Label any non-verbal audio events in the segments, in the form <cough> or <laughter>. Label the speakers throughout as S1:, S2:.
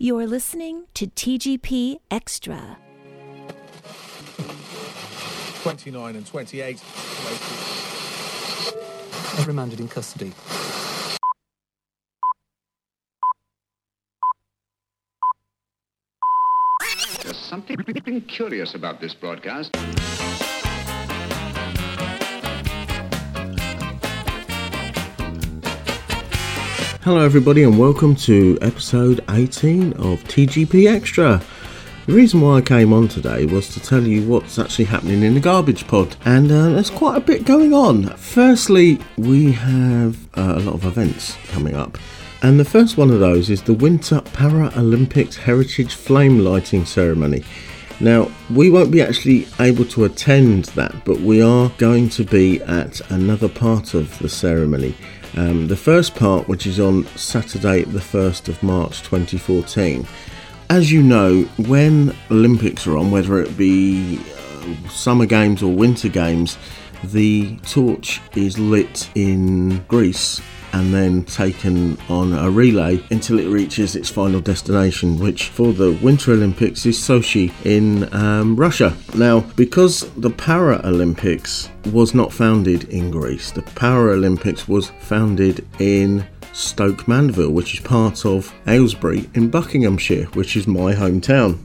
S1: You're listening to TGP Xtra.
S2: 29 and 28.
S3: remanded in custody.
S4: There's something curious about this broadcast.
S5: Hello, everybody, and welcome to episode 18 of TGP Xtra. The reason why I came on today was to tell you what's actually happening in the garbage pod, and uh, there's quite a bit going on. Firstly, we have uh, a lot of events coming up, and the first one of those is the Winter Paralympics Heritage Flame Lighting Ceremony. Now, we won't be actually able to attend that, but we are going to be at another part of the ceremony. Um, the first part, which is on Saturday, the 1st of March 2014. As you know, when Olympics are on, whether it be uh, summer games or winter games, the torch is lit in Greece and then taken on a relay until it reaches its final destination, which for the Winter Olympics is Sochi in um, Russia. Now, because the Paralympics was not founded in Greece, the Paralympics was founded in Stoke Mandeville, which is part of Aylesbury in Buckinghamshire, which is my hometown.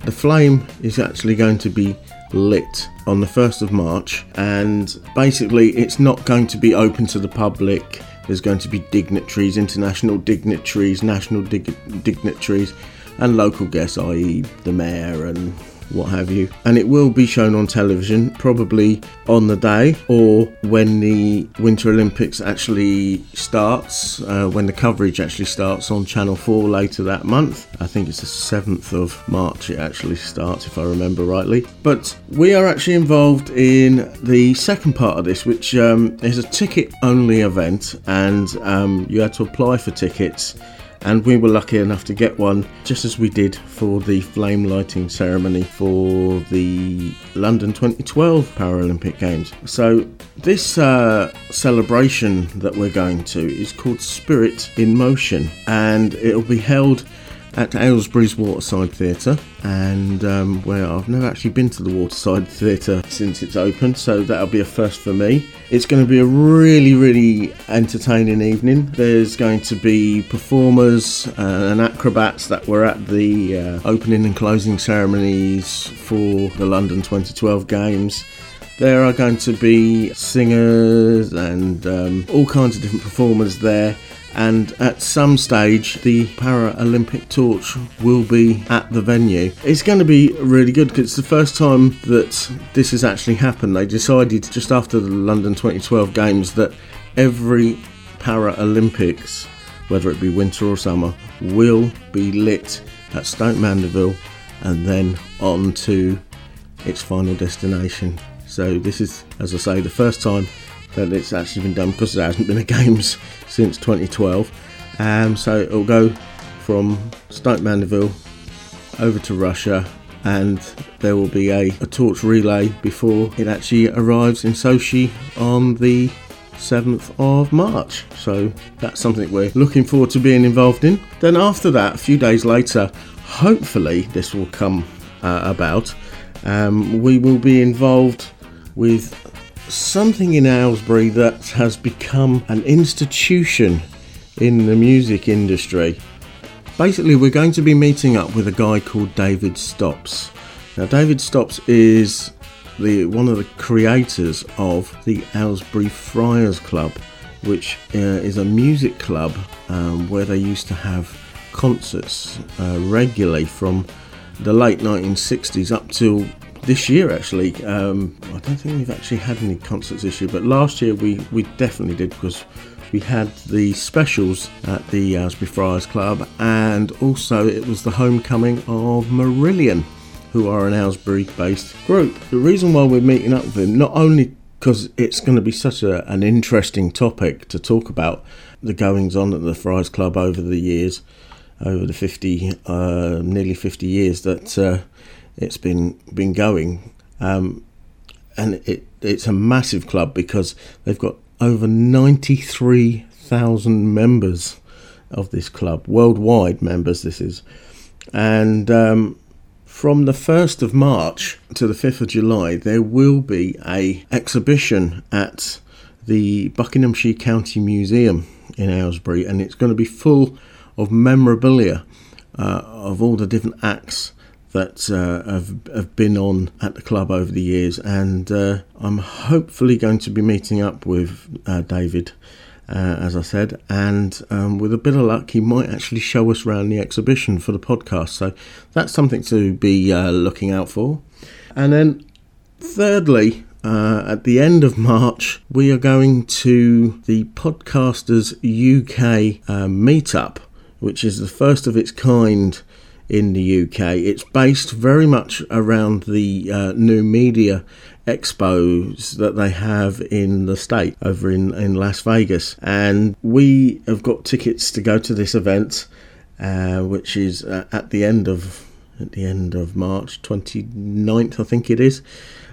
S5: The flame is actually going to be lit on the 1st of March, and basically, it's not going to be open to the public there's going to be dignitaries, international dignitaries, national dig- dignitaries, and local guests, i.e., the mayor and what have you. And it will be shown on television, probably on the day or when the Winter Olympics actually starts, uh, when the coverage actually starts on Channel 4 later that month. I think it's the 7th of March it actually starts, if I remember rightly. But we are actually involved in the second part of this, which um, is a ticket only event, and um, you had to apply for tickets and we were lucky enough to get one just as we did for the flame lighting ceremony for the London 2012 Paralympic Games. So, this uh, celebration that we're going to is called Spirit in Motion, and it'll be held at Aylesbury's Waterside Theatre, and um, where I've never actually been to the Waterside <laughs> Theatre since it's opened, so that'll be a first for me. It's going to be a really, really entertaining evening. There's going to be performers uh, and acrobats that were at the uh, opening and closing ceremonies for the London 2012 Games. There are going to be singers and um, all kinds of different performers there and at some stage the Paralympic torch will be at the venue. It's going to be really good because it's the first time that this has actually happened. They decided just after the London 2012 Games that every Paralympics, whether it be winter or summer, will be lit at Stoke Mandeville and then on to its final destination. So this is, as I say, the first time that it's actually been done because there hasn't been a <laughs> games since 2012. Um, so it'll go from Stoke Mandeville over to Russia, and there will be a, a torch relay before it actually arrives in Sochi on the 7th of March. So that's something we're looking forward to being involved in. Then, after that, a few days later, hopefully, this will come uh, about. Um, we will be involved with something in Aylesbury that has become an institution in the music industry. Basically, we're going to be meeting up with a guy called David Stopps. Now, David Stopps is the one of the creators of the Aylesbury Friars Club, which uh, is a music club um, where they used to have concerts uh, regularly from the late 1960s up till this year actually. Um, I don't think we've actually had any concerts this year, but last year we, we definitely did because we had the specials at the Aylesbury Friars Club, and also it was the homecoming of Marillion, who are an Aylesbury based group. The reason why we're meeting up with them, not only because it's going to be such a, an interesting topic to talk about the goings on at the Friars Club over the years, over the 50, uh, nearly 50 years that uh, it's been been going, um, and it it's a massive club because they've got over ninety three thousand members of this club worldwide members. This is, And um, from the 1st of March to the 5th of July, there will be a exhibition at the Buckinghamshire County Museum in Aylesbury, and it's going to be full of memorabilia uh, of all the different acts that uh, have, have been on at the club over the years. And uh, I'm hopefully going to be meeting up with uh, David. Uh, as I said, and um, with a bit of luck, he might actually show us around the exhibition for the podcast. So that's something to be uh, looking out for. And then, thirdly, uh, at the end of March, we are going to the Podcasters UK meetup, which is the first of its kind in the UK. It's based very much around the uh, new media expos that they have in the state over in, in Las Vegas. And we have got tickets to go to this event, uh, which is uh, at the end of at the end of March 29th, I think it is.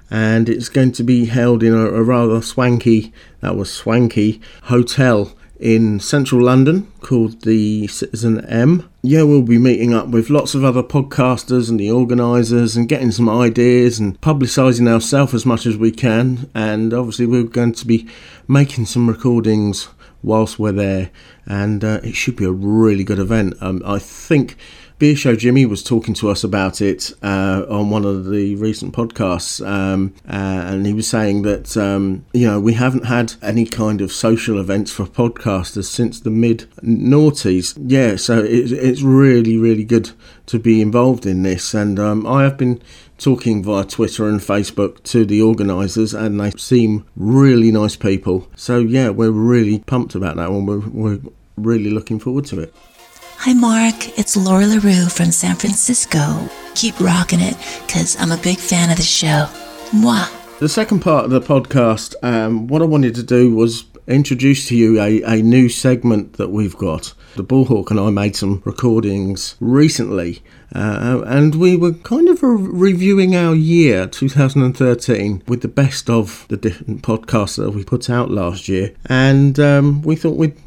S5: And it's going to be held in a, a rather swanky, that was swanky, hotel in central London called the Citizen M. Yeah, we'll be meeting up with lots of other podcasters and the organisers and getting some ideas and publicising ourselves as much as we can. And obviously, we're going to be making some recordings whilst we're there, and uh, it should be a really good event. Um, I think Beer Show Jimmy was talking to us about it uh, on one of the recent podcasts, um, uh, and he was saying that um, you know we haven't had any kind of social events for podcasters since the mid noughties. Yeah, so it, it's really really good to be involved in this, and um, I have been talking via Twitter and Facebook to the organisers, and they seem really nice people. So yeah, we're really pumped about that one. We're, we're really looking forward to it.
S1: Hi, Mark. It's Laura LaRue from San Francisco. Keep rocking it, because I'm a big fan of the show. Mwah.
S5: The second part of the podcast, um, what I wanted to do was introduce to you a, a new segment that we've got. The Bullhawk and I made some recordings recently, uh, and we were kind of reviewing our year 2013 with the best of the different podcasts that we put out last year, and um, we thought we'd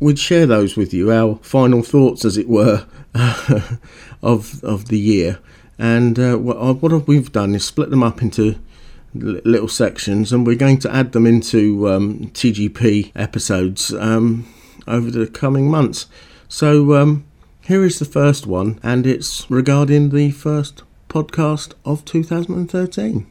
S5: we'd share those with you, our final thoughts, as it were, <laughs> of of the year. And uh, what, what we've done is split them up into little sections, and we're going to add them into um, TGP episodes um, over the coming months. So um, here is the first one, and it's regarding the first podcast of 2013.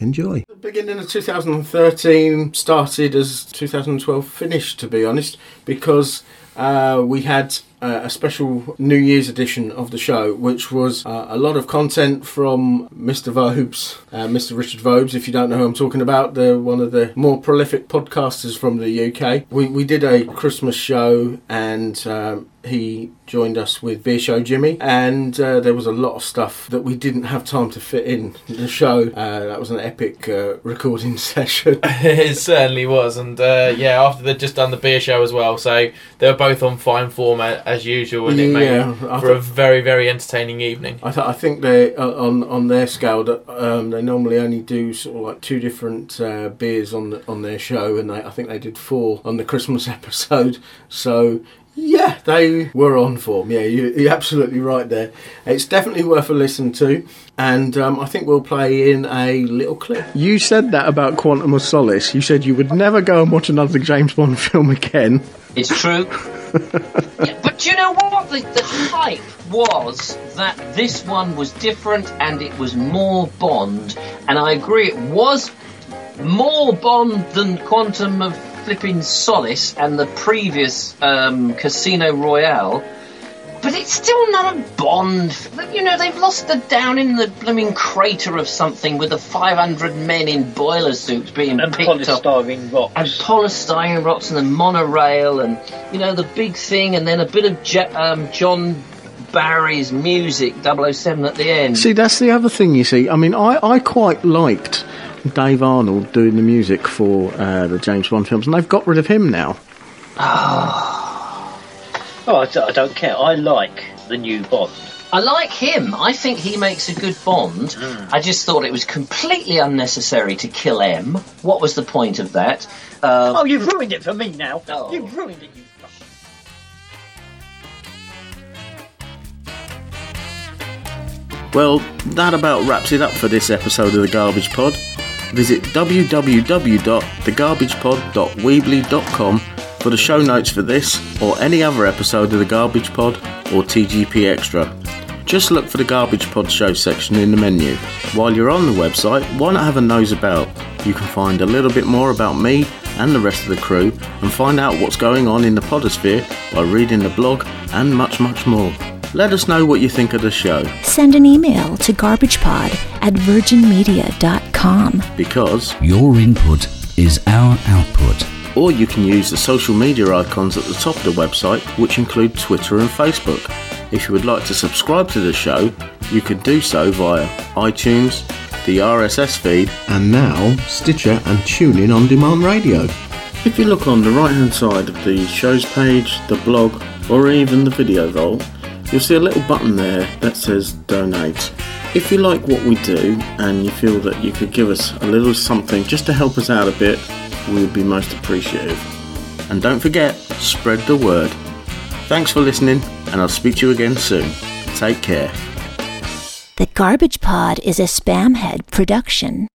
S5: Enjoy. The beginning of 2013 started as 2012 finished, to be honest, because uh, we had uh, a special New Year's edition of the show, which was uh, a lot of content from Mr. Vobes, uh, Mr. Richard Vobes. If you don't know who I'm talking about, they're one of the more prolific podcasters from the UK. We, we did a Christmas show and um, he joined us with Beer Show Jimmy, and uh, there was a lot of stuff that we didn't have time to fit in the show. Uh, that was an epic uh, recording <laughs> session. <laughs>
S6: it certainly was, and uh, yeah, after they'd just done the beer show as well, so they were both on fine form as usual, and it made
S5: Yeah, I
S6: for a very, very entertaining evening.
S5: I, th- I think they uh, on on their scale that um, they normally only do sort of like two different uh, beers on the, on their show, and they, I think they did four on the Christmas <laughs> episode. So yeah, they were on form. Yeah, you, you're absolutely right there. It's definitely worth a listen to, and um, I think we'll play in a little clip. You said that about Quantum of Solace. You said you would never go and watch another James Bond <laughs> film again.
S7: It's true. But you know what? The, the hype was that this one was different and it was more Bond. And I agree, it was more Bond than Quantum of Flipping Solace and the previous um, Casino Royale. But it's still not a Bond. You know, they've lost the down in the blooming crater of something with the 500 men in boiler suits being
S8: and
S7: picked up
S8: polystyrene rocks.
S7: and polystyrene rocks and the monorail and you know the big thing and then a bit of Je- um, John Barry's music 007 at the end.
S5: See, that's the other thing. You see, I mean, I, I quite liked Dave Arnold doing the music for uh, the James Bond films, and they've got rid of him now.
S8: Oh, I, d- I don't care. I like the new Bond.
S7: I like him. I think he makes a good Bond. I just thought it was completely unnecessary to kill M. What was the point of that? Um,
S8: Oh, you've ruined it for me now.
S7: Oh.
S8: You've ruined it. You...
S5: Well, that about wraps it up for this episode of The Garbage Pod. Visit www.thegarbagepod.weebly.com for the show notes for this or any other episode of The Garbage Pod or TGP Xtra. Just look for the Garbage Pod show section in the menu. While you're on the website, why not have a nose about? You can find a little bit more about me and the rest of the crew and find out what's going on in the podosphere by reading the blog and much, much more. Let us know what you think of the show
S1: Send an email to garbagepod at virginmedia.com.
S5: because,
S9: Your input is our output.
S5: Or you can use the social media icons at the top of the website, which include Twitter and Facebook. If you would like to subscribe to the show, you can do so via iTunes, the RSS feed, and now Stitcher and TuneIn on demand radio. If you look on the right hand side of the show's page, the blog, or even the video vault, you'll see a little button there that says donate. If you like what we do and you feel that you could give us a little something just to help us out a bit, we would be most appreciative. And don't forget, spread the word. Thanks for listening, and I'll speak to you again soon. Take care.
S1: The Garbage Pod is a Spamhead production.